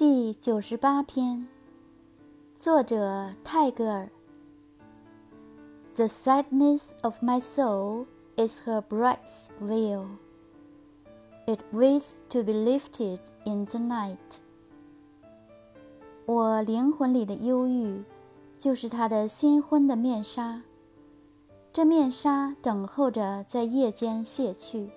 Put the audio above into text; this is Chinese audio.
第九十八篇，作者泰戈尔。The sadness of my soul is her bright's veil. It waits to be lifted in the night. 我灵魂里的忧郁，就是她的新婚的面纱。这面纱等候着在夜间卸去。